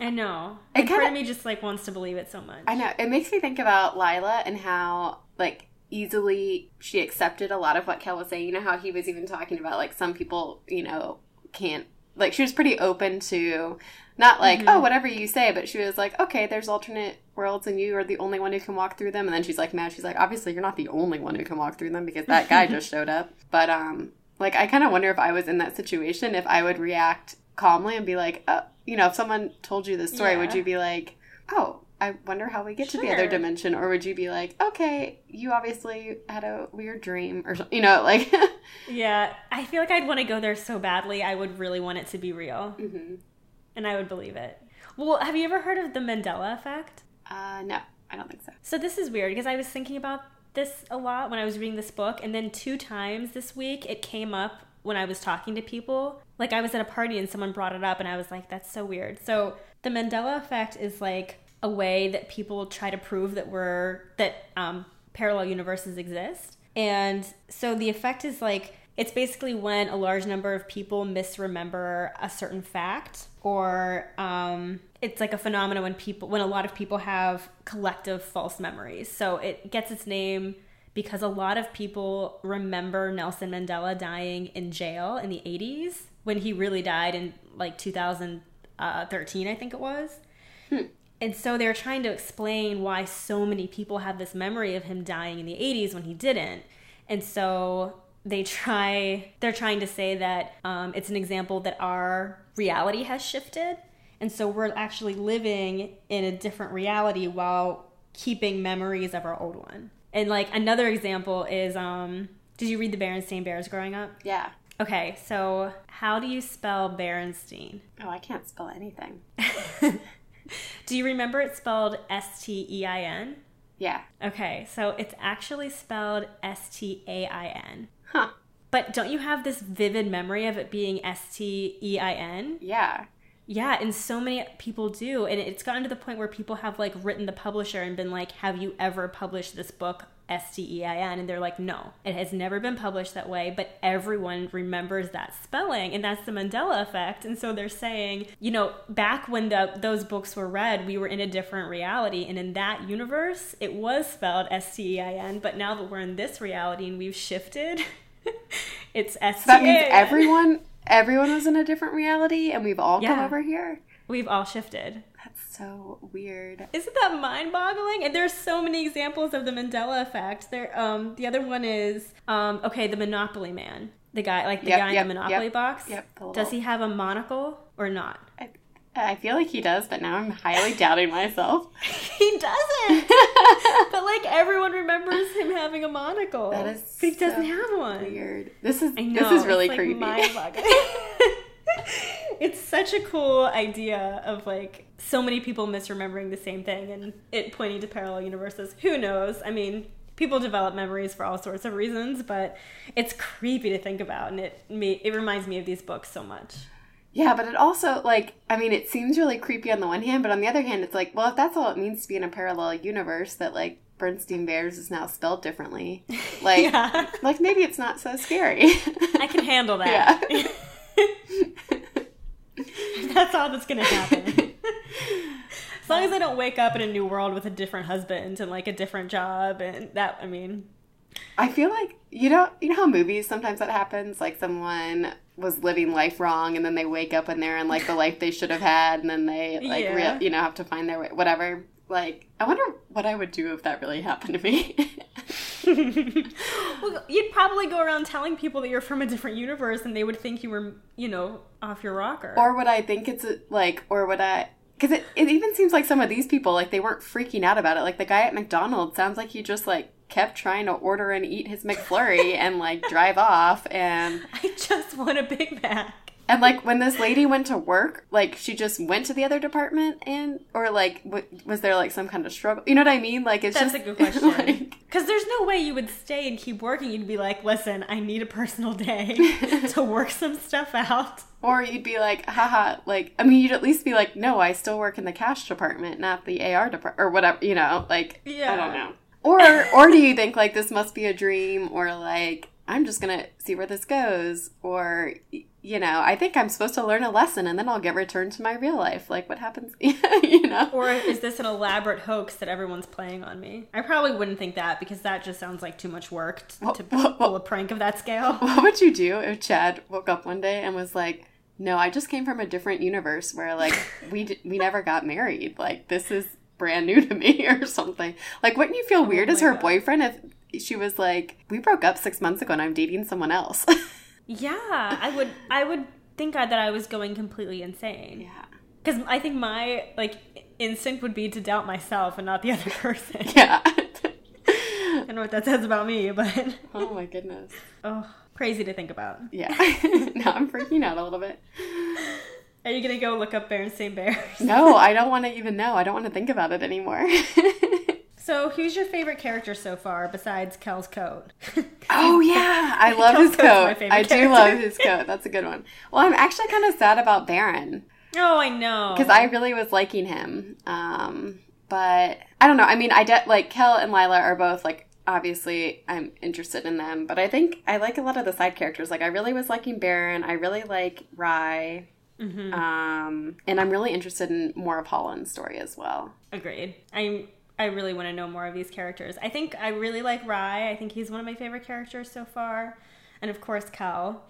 I know. It kinda- of me just like wants to believe it so much. I know. It makes me think about Lila and how like easily she accepted a lot of what Kel was saying. You know how he was even talking about like some people, you know, can't like she was pretty open to not like oh whatever you say, but she was like okay, there's alternate worlds and you are the only one who can walk through them. And then she's like mad. She's like obviously you're not the only one who can walk through them because that guy just showed up. But um, like I kind of wonder if I was in that situation if I would react calmly and be like, oh, you know, if someone told you this story, would you be like, oh? I wonder how we get to the other dimension, or would you be like, okay, you obviously had a weird dream, or something, you know, like, Yeah, I feel like I'd want to go there so badly. I would really want it to be real, hmm and I would believe it. Well, have you ever heard of the Mandela effect? uh, no, I don't think so. So this is weird because I was thinking about this a lot when I was reading this book, and then two times this week it came up when I was talking to people. Like I was at a party and someone brought it up, and I was like, "That's so weird." So the Mandela effect is like a way that people try to prove that we're that um, parallel universes exist, and so the effect is like it's basically when a large number of people misremember a certain fact or um, it's like a phenomenon when people when a lot of people have collective false memories. So it gets its name because a lot of people remember nelson mandela dying in jail in the 80s when he really died in like 2013 i think it was and so they're trying to explain why so many people have this memory of him dying in the 80s when he didn't. And so they try, they're trying to say that um, it's an example that our reality has shifted. And so we're actually living in a different reality while keeping memories of our old one. And like another example is, um, did you read the Berenstain Bears growing up? Yeah. Okay, so how do you spell Berenstein? Oh, I can't spell anything. Do you remember it's spelled S T E I N? Yeah. Okay, so it's actually spelled S T A I N. Huh. But don't you have this vivid memory of it being S T E I N? Yeah. Yeah, and so many people do. And it's gotten to the point where people have like written the publisher and been like, Have you ever published this book S T E I N? And they're like, No, it has never been published that way, but everyone remembers that spelling. And that's the Mandela effect. And so they're saying, you know, back when the, those books were read, we were in a different reality. And in that universe, it was spelled S T E I N. But now that we're in this reality and we've shifted, it's S T A I That means everyone everyone was in a different reality and we've all come over here. We've all shifted. So weird. Isn't that mind-boggling? And there's so many examples of the Mandela effect. There, um, the other one is, um, okay, the Monopoly Man, the guy, like the Yep, guy yep, in the Monopoly yep, box. yep, little- Does he have a monocle or not? I, I feel like he does, but now I'm highly doubting myself. he doesn't. but like everyone remembers him having a monocle. That is But he doesn't have one. Weird. This is I know. this is really like, creepy. it's such a cool idea of like so many people misremembering the same thing and it pointing to parallel universes. Who knows? I mean, people develop memories for all sorts of reasons, but it's creepy to think about, and it me it reminds me of these books so much. Yeah, but it also like I mean, it seems really creepy on the one hand, but on the other hand, it's like, well, if that's all it means to be in a parallel universe, that like Bernstein Bears is now spelled differently, like Yeah. like maybe it's not so scary. I can handle that. Yeah. that's all that's gonna happen. As long as I don't wake up in a new world with a different husband and like a different job and that I mean I feel like you know you know how movies sometimes that happens like someone was living life wrong and then they wake up and they're in like the life they should have had and then they like Yeah. real, you know have to find their way whatever like I wonder what I would do if that really happened to me. well, you'd probably go around telling people that you're from a different universe and they would think you were, you know, off your rocker. or would I think it's a, like or would I because it, it even seems like some of these people like they weren't freaking out about it like the guy at McDonald's sounds like he just like kept trying to order and eat his McFlurry and like drive off and I just want a Big Mac. And like when this lady went to work, like she just went to the other department and or like w- was there like some kind of struggle? You know what I mean? Like it's That's just a good question. like, Because there's no way you would stay and keep working. You'd be like, listen, I need a personal day to work some stuff out. or you'd be like, haha, like I mean, you'd at least be like, no, I still work in the cash department, not the AR department, or whatever. You know, like Yeah. I don't know. Or or do you think like this must be a dream, or like I'm just gonna see where this goes, or you know, I think I'm supposed to learn a lesson and then I'll get returned to my real life. Like what happens, you know? Or is this an elaborate hoax that everyone's playing on me? I probably wouldn't think that because that just sounds like too much work t- What- to what- pull a prank of that scale. What would you do if Chad woke up one day and was like, no, I just came from a different universe where like we d- we never got married. Like this is brand new to me or something. Like wouldn't you feel oh weird Oh as her God. boyfriend if she was like, we broke up six months ago and I'm dating someone else? Yeah, I would. I would think I, that I was going completely insane. yeah. Because I think my like instinct would be to doubt myself and not the other person. Yeah. I don't know what that says about me, but oh my goodness. oh, crazy to think about. Yeah. now I'm freaking out a little bit. Are you gonna go look up Berenstain Bears? No, I don't want to even know. I don't want to think about it anymore. So, who's your favorite character so far besides Kel's coat? Oh yeah, I love Kel's his coat. I do character. love his coat. That's a good one. Well, I'm actually kind of sad about Barron oh, I know. because I really was liking him. Um, but I don't know. I mean, I de- like Kel and Lila are both like obviously I'm interested in them, but I think I like a lot of the side characters. Like I really was liking Barron. I really like Rhy. Mhm. Um, and I'm really interested in more of Holland's story as well. Agreed. I I really want to know more of these characters. I think I really like Rhy. I think he's one of my favorite characters so far, and of course Kel,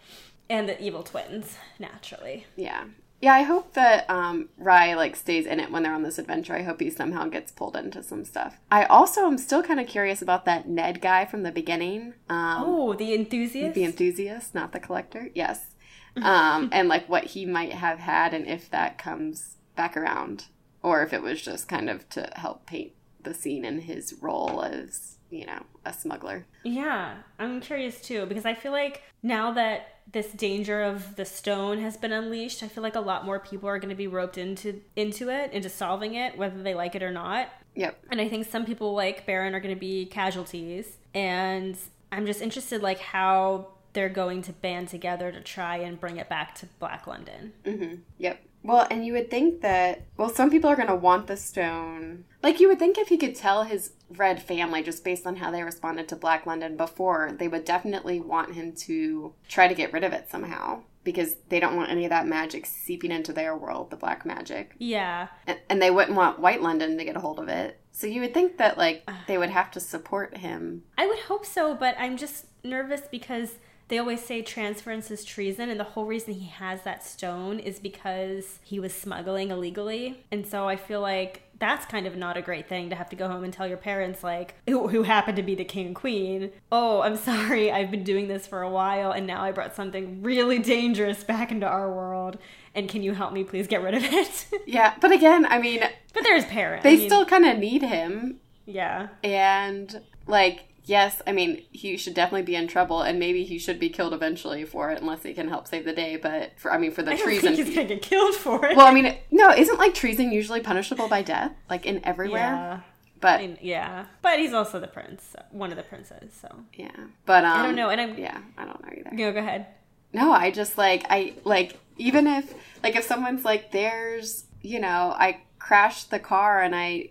and the evil twins. Naturally. Yeah. Yeah, I hope that um, Rhy like stays in it when they're on this adventure. I hope he somehow gets pulled into some stuff. I also am still kind of curious about that Ned guy from the beginning. Um, Oh, the enthusiast. the enthusiast, not the collector. Yes. Um, and like what he might have had, and if that comes back around, or if it was just kind of to help paint the scene in his role as you know a smuggler. Yeah, I'm curious too because I feel like now that this danger of the stone has been unleashed, I feel like a lot more people are going to be roped into into it, into solving it, whether they like it or not. Yep. And I think some people like Barron are going to be casualties, and I'm just interested like how they're going to band together to try and bring it back to Black London. hmm Yep. Well, and you would think that, well, some people are going to want the stone. Like, you would think if he could tell his red family, just based on how they responded to Black London before, they would definitely want him to try to get rid of it somehow. Because they don't want any of that magic seeping into their world, the black magic. Yeah, And, and they wouldn't want White London to get a hold of it. So you would think that, like, they would have to support him. I would hope so, but I'm just nervous because they always say transference is treason, and the whole reason he has that stone is because he was smuggling illegally. And so I feel like that's kind of not a great thing to have to go home and tell your parents, like, who, who happen to be the king and queen, oh, I'm sorry, I've been doing this for a while, and now I brought something really dangerous back into our world, and can you help me please get rid of it? Yeah, but again, I mean, but there's parents. they still kind of need him. Yeah. And like, yes, I mean, he should definitely be in trouble, and maybe he should be killed eventually for it, unless he can help save the day. But for, I mean, for the I don't treason. think he's gonna get killed for it. well, I mean, no, isn't like treason usually punishable by death, like in everywhere? yeah. But I mean, yeah, but he's also the prince, one of the princes. So yeah, but um, I don't know, and I'm yeah, I don't know either. go ahead. No, I just like I like even if like if someone's like there's you know I crashed the car and I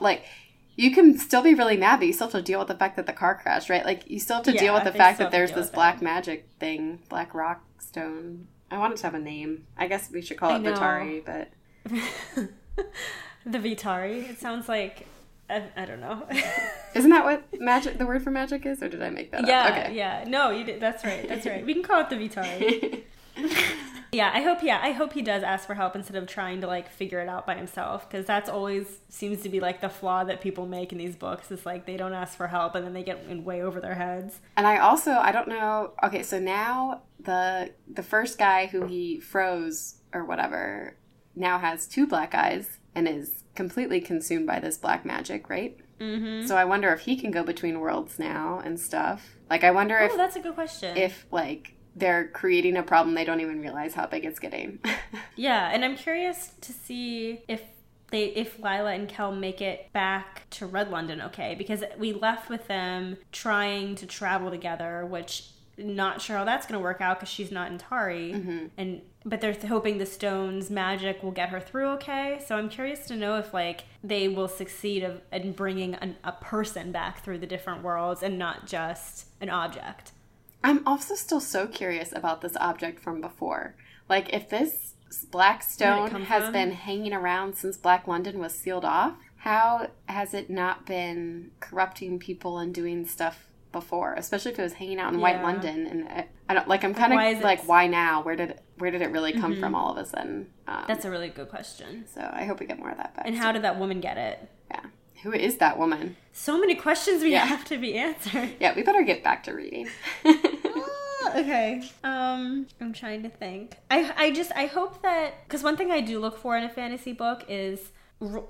like you can still be really mad, but you still have to deal with the fact that the car crashed, right? Like you still have to deal with the fact that there's this black it. magic thing, black rock stone. I want it to have a name. I guess we should call I it know. Vitari, but the Vitari. It sounds like I, I don't know. isn't that what magic? The word for magic is, or did I make that yeah, up? Okay. yeah. No, you did. That's right. That's right. We can call it the Vitari. yeah, I hope. Yeah, I hope he does ask for help instead of trying to like figure it out by himself because that's always seems to be like the flaw that people make in these books. Is like they don't ask for help and then they get in way over their heads. And I also I don't know. Okay, so now the the first guy who he froze or whatever now has two black eyes and is completely consumed by this black magic, right? Mm-hmm. So I wonder if he can go between worlds now and stuff. Like I wonder Oh, if that's a good question. if like they're creating a problem they don't even realize how big it's getting. Yeah, and I'm curious to see if they if Lila and Kel make it back to Red London okay because we left with them trying to travel together which not sure how that's going to work out cuz she's not Antari. Mm-hmm. And but they're hoping the stone's magic will get her through okay. So I'm curious to know if like they will succeed of, in bringing an, a person back through the different worlds and not just an object I'm also still so curious about this object from before. Like, if this black stone has from? been hanging around since Black London was sealed off, how has it not been corrupting people and doing stuff before? Especially if it was hanging out in White London, and I, I don't like. I'm kind of it- like, why now? Where did where did it really come from all of a sudden? Um, That's a really good question. so I hope we get more of that back. And how did that woman get it? Yeah. Who is that woman? So many questions we Yeah. have to be answered. Yeah, we better get back to reading. Ah, okay. Um, I'm trying to think. I I just I hope that because one thing I do look for in a fantasy book is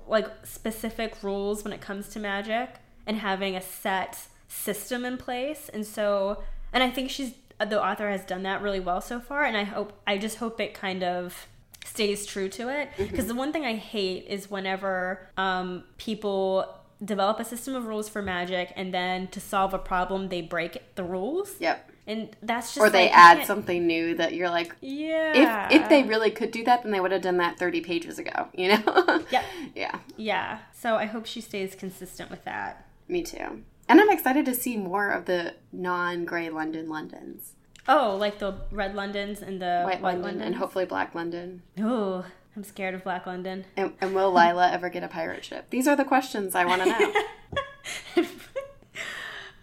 like specific rules when it comes to magic and having a set system in place. And so, and I think she's the author has done that really well so far. And I hope I just hope it kind of stays true to it because the one thing I hate is whenever um, people develop a system of rules for magic and then to solve a problem they break the rules yep. and that's just Or they like, add something new that you're like, yeah if if they really could do that, then they would have done that 30 pages ago, you know? Yep. yeah, yeah so i hope she stays consistent with that me too. And I'm excited to see more of the non-gray London Londons. Oh like the red londons and the White, white, London, and hopefully Black London. oh i'm scared of black london And, and will Lila ever get a pirate ship? These are the questions I want to know.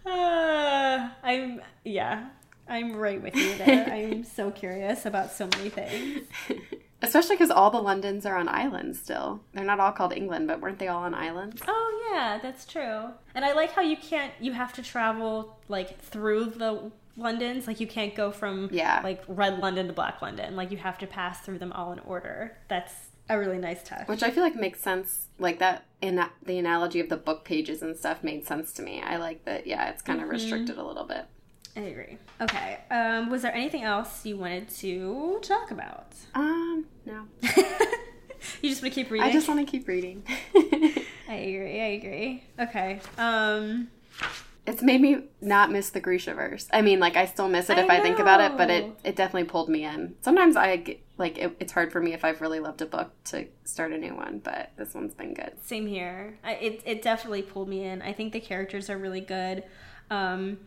uh, i'm yeah i'm right with you there i'm so curious about so many things Especially because all the Londons are on islands still. They're not all called England, but weren't they all on islands? Oh yeah, that's true. And I like how you can't you have to travel like through the Londons. Like you can't go from Yeah. like red London to black London. Like you have to pass through them all in order. That's a really nice touch. Which I feel like makes sense. Like that, in the analogy of the book pages and stuff made sense to me. I like that. Yeah, it's kind of restricted a little bit. I agree. Okay. Um, was there anything else you wanted to talk about? Um, no. you just want to keep reading. I just want to keep reading. I agree. I agree. Okay. Um. It's made me not miss the Grisha verse. I mean, like I still miss it if I think about it, but it it definitely pulled me in. Sometimes I get, like it, it's hard for me if I've really loved a book to start a new one, but this one's been good. Same here. I, it it definitely pulled me in. I think the characters are really good. Um,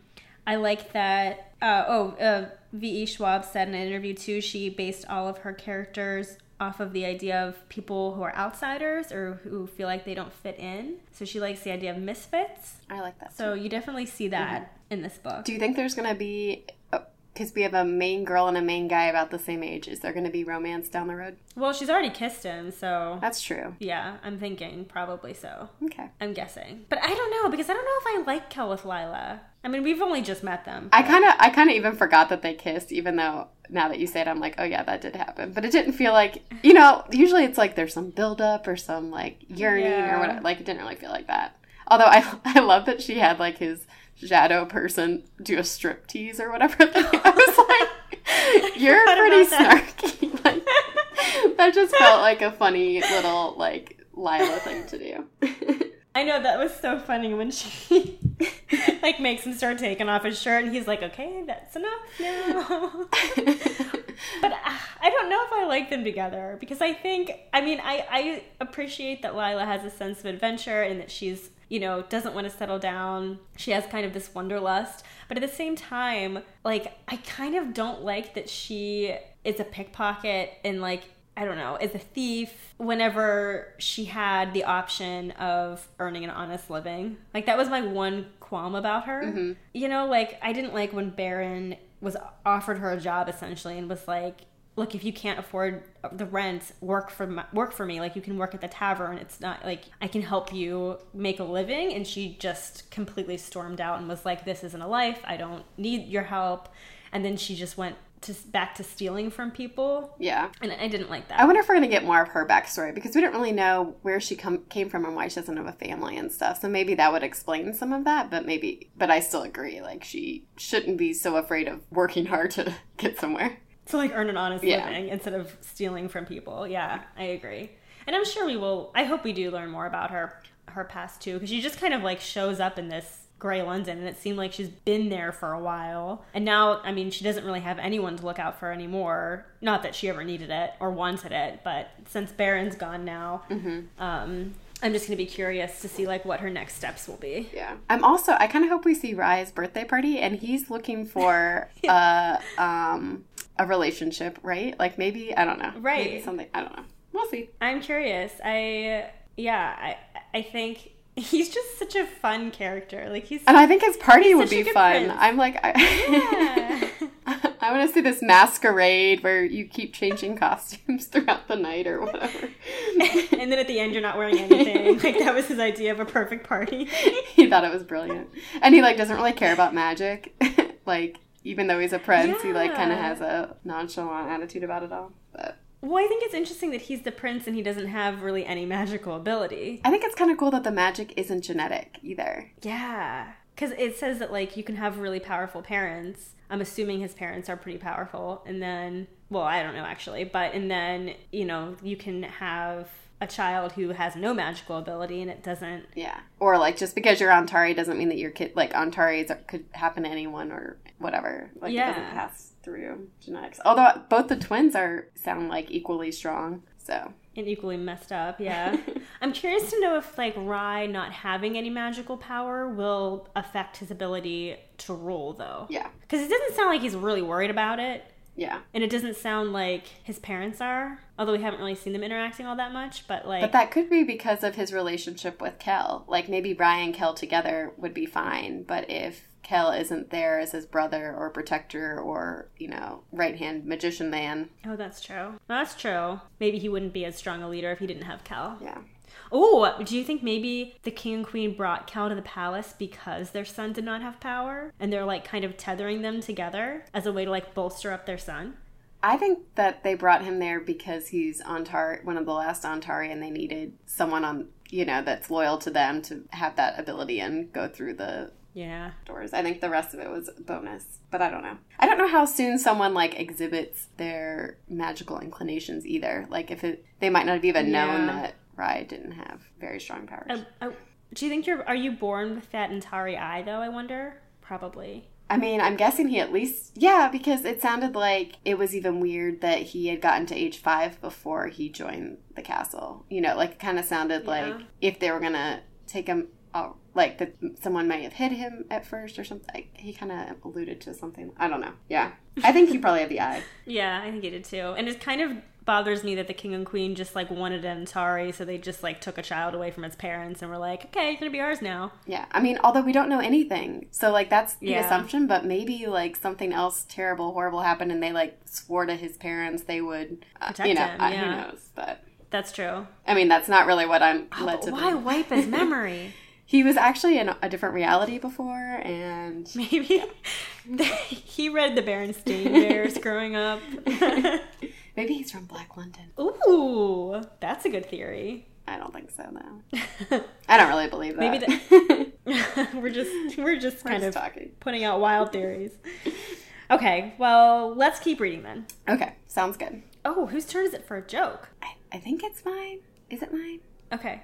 I like that. Uh, oh, uh, V. E. Schwab said in an interview too. She based all of her characters off of the idea of people who are outsiders or who feel like they don't fit in. So she likes the idea of misfits. I like that. So you definitely see mm-hmm. that in this book. Do you think there's gonna be? Uh, because we have a main girl and a main guy about the same age. Is there going to be romance down the road? well, she's already kissed him, so That's true. yeah, I'm thinking probably so. Okay. I'm guessing, but I don't know because I don't know if I like Kel with Lila. I mean, we've only just met them. I kind of, I kind of even forgot that they kissed, even though now that you say it, I'm like, oh yeah, that did happen. But it didn't feel like, you know, usually it's like there's some buildup or some like yearning Yeah. or whatever. Like it didn't really feel like that. Although I, I love that she had like his shadow person do a strip tease or whatever. I was like, you're pretty that. snarky. like, that just felt like a funny little like Lila thing to do. I know that was so funny when she like makes him start taking off his shirt, and he's like, "Okay, that's enough now." but uh, I don't know if I like them together because I think, I mean, I I appreciate that Lila has a sense of adventure and that she's you know doesn't want to settle down. She has kind of this wanderlust, but at the same time, like I kind of don't like that she is a pickpocket and like I don't know, is a thief whenever she had the option of earning an honest living. Like that was my one qualm about her. Mm-hmm. You know, like I didn't like when Barron was offered her a job essentially and was like, "Look, if you can't afford the rent, work for my, work for me. Like you can work at the tavern. It's not like I can help you make a living." And she just completely stormed out and was like, "This isn't a life. I don't need your help." And then she just went to back to stealing from people yeah. and I didn't like that. I wonder if we're gonna get more of her backstory because we don't really know where she come came from and why she doesn't have a family and stuff. So maybe that would explain some of that. But maybe, but I still agree. Like she shouldn't be so afraid of working hard to get somewhere. to like earn an honest Yeah. living instead of stealing from people. Yeah, I agree. And I'm sure we will. I hope we do learn more about her her past too, because she just kind of like shows up in this gray London, and it seemed like she's been there for a while. And now, I mean, she doesn't really have anyone to look out for anymore. Not that she ever needed it or wanted it, but since Barron's gone now, um, I'm just gonna be curious to see like what her next steps will be. Yeah. I'm also. I kind of hope we see Rhy's birthday party and he's looking for a um a relationship, right? Like maybe I don't know. Right. Maybe something. I don't know. We'll see. I'm curious. I yeah, I I think he's just such a fun character. Like he's And I think his party would be fun. prince. I'm like. I, Yeah. I I want to see this masquerade where you keep changing costumes throughout the night or whatever. and then at the end, you're not wearing anything. Like that was his idea of a perfect party. he thought it was brilliant, and he like doesn't really care about magic. like even though he's a prince, he like kind of has a nonchalant attitude about it all. But Well, I think it's interesting that he's the prince and he doesn't have really any magical ability. I think it's kind of cool that the magic isn't genetic either. Yeah. Because it says that, like, you can have really powerful parents. I'm assuming his parents are pretty powerful. And then, well, I don't know actually, but, and then, you know, you can have a child who has no magical ability and it doesn't. Yeah. Or like just because you're Antari doesn't mean that your kid like is, could happen to anyone or whatever. Like Yeah. it doesn't pass through genetics. Although both the twins are sound like equally strong. So And equally messed up, yeah. I'm curious to know if, like, Rhy not having any magical power will affect his ability to rule, though. yeah. Because it doesn't sound like he's really worried about it. Yeah. And it doesn't sound like his parents are, although we haven't really seen them interacting all that much. But like, But that could be because of his relationship with Kel. Like maybe Brian and Kel together would be fine, but if Kel isn't there as his brother or protector or, you know, right hand magician man. oh, that's true. That's true. Maybe he wouldn't be as strong a leader if he didn't have Kel. Yeah. Oh, do you think maybe the king and queen brought Kel to the palace because their son did not have power, and they're like kind of tethering them together as a way to like bolster up their son? I think that they brought him there because he's Antar one of the last Antari and they needed someone on you know, that's loyal to them to have that ability and go through the Yeah. doors. I think the rest of it was bonus, but I don't know. I don't know how soon someone like exhibits their magical inclinations either. Like if it, they might not have even known that Rhy didn't have very strong powers. Uh, do you think you're are you born with that Antari eye though? I wonder. Probably. I mean, I'm guessing he at least yeah, because it sounded like it was even weird that he had gotten to age five before he joined the castle. You know, like it kind of sounded Yeah. like if they were gonna take him, oh, like that someone might have hit him at first or something. Like, he kind of alluded to something. I don't know. Yeah, I think he probably had the eye. Yeah, I think he did too. And it kind of bothers me that the king and queen just like wanted an Antari, so they just like took a child away from its parents and were like, okay, you're gonna be ours now. Yeah, I mean, although we don't know anything, so like that's the Yeah. assumption. But maybe like something else terrible, horrible happened, and they like swore to his parents they would, uh, Protect you know, him, uh, yeah. who knows? But That's true. I mean, that's not really what I'm led But to why believe. wipe his memory? He was actually in a different reality before, and Maybe he read the Berenstain Bears growing up. maybe he's from Black London. Ooh, that's a good theory. I don't think so, though. I don't really believe that. Maybe we're just we're just We're kind just of talking. putting out wild theories. Okay, well, let's keep reading then. Okay, sounds good. Oh, whose turn is it for a joke? I, I think it's mine. Is it mine? Okay,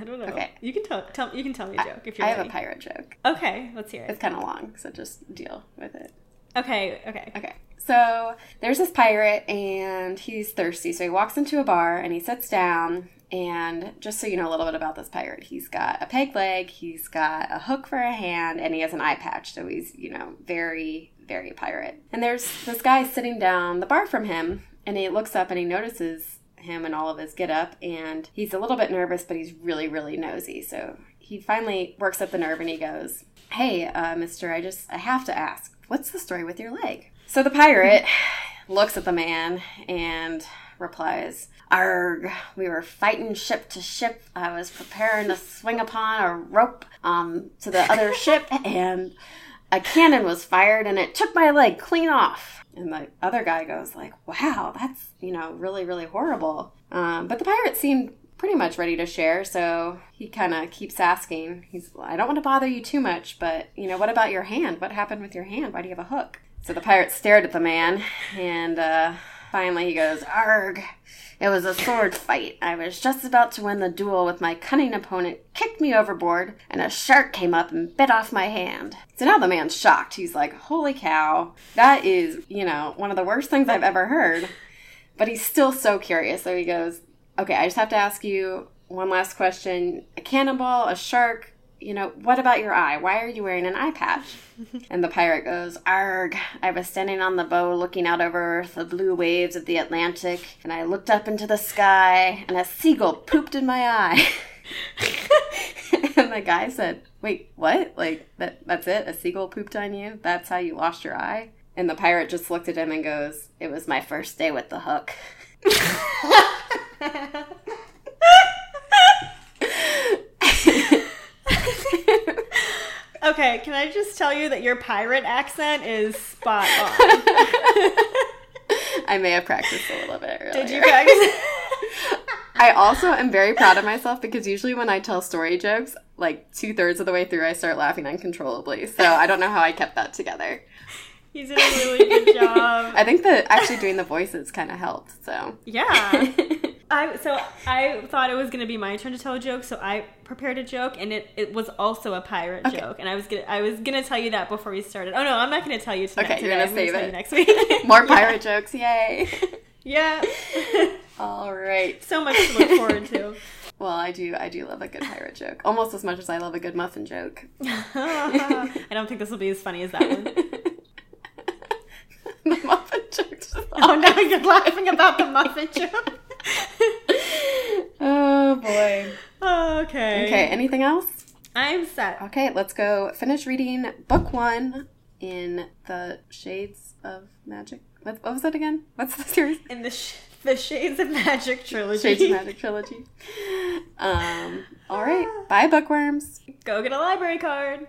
I don't know. Okay. you can tell. Tell you can tell me a joke if you're I have a pirate joke. Okay, let's hear it. It's kind of long, so just deal with it. Okay, okay. Okay. So there's this pirate and he's thirsty. So he walks into a bar and he sits down. And just so you know a little bit about this pirate, he's got a peg leg, he's got a hook for a hand, and he has an eye patch. So he's, you know, very, very pirate. And there's this guy sitting down the bar from him. And he looks up and he notices him and all of his get up. And he's a little bit nervous, but he's really, really nosy. So he finally works up the nerve and he goes, Hey, uh, mister, I just, I have to ask, what's the story with your leg? So the pirate looks at the man and replies, Arg, we were fighting ship to ship. I was preparing to swing upon a rope um, to the other ship, and a cannon was fired, and it took my leg clean off. And the other guy goes like, "Wow, that's you know really really horrible." Um, but the pirate seemed pretty much ready to share, so he kind of keeps asking. He's, "I don't want to bother you too much, but you know, what about your hand? What happened with your hand? Why do you have a hook?" So the pirate stared at the man, and uh, finally he goes, "Arg." It was a sword fight. I was just about to win the duel with my cunning opponent, kicked me overboard, and a shark came up and bit off my hand. So now the man's shocked. He's like, Holy cow, that is, you know, one of the worst things I've ever heard. But he's still so curious. So he goes, Okay, I just have to ask you one last question. A cannonball, a shark, you know, what about your eye? Why are you wearing an eye patch? And the pirate goes, Arg, I was standing on the bow looking out over the blue waves of the Atlantic, and I looked up into the sky, and a seagull pooped in my eye. and the guy said, Wait, what? Like, that, that's it? A seagull pooped on you? That's how you lost your eye? And the pirate just looked at him and goes, It was my first day with the hook. okay, can I just tell you that your pirate accent is spot on? I may have practiced a little bit. Earlier. Did you practice? I also am very proud of myself because usually when I tell story jokes, like two thirds of the way through, I start laughing uncontrollably. So I don't know how I kept that together. You did a really good job. I think that actually doing the voices kind of helped. So Yeah. I so I thought it was gonna be my turn to tell a joke, so I prepared a joke, and it, it was also a pirate Okay. joke, and I was gonna I was gonna tell you that before we started. Oh no, I'm not gonna tell you tonight. Okay, you're gonna save it. next week. more pirate jokes, yay! yeah. All right. so much to look forward to. Well, I do. I do love a good pirate joke, almost as much as I love a good muffin joke. I don't think this will be as funny as that one. the muffin jokes. Oh no, you're laughing about the muffin joke. Oh boy. okay. Okay. Anything else? I'm set. Okay, let's go finish reading book one in the Shades of Magic. What, what was that again? What's the series? In the sh- the Shades of Magic trilogy. Shades of Magic trilogy. Um. All right. Bye, bookworms. Go get a library card.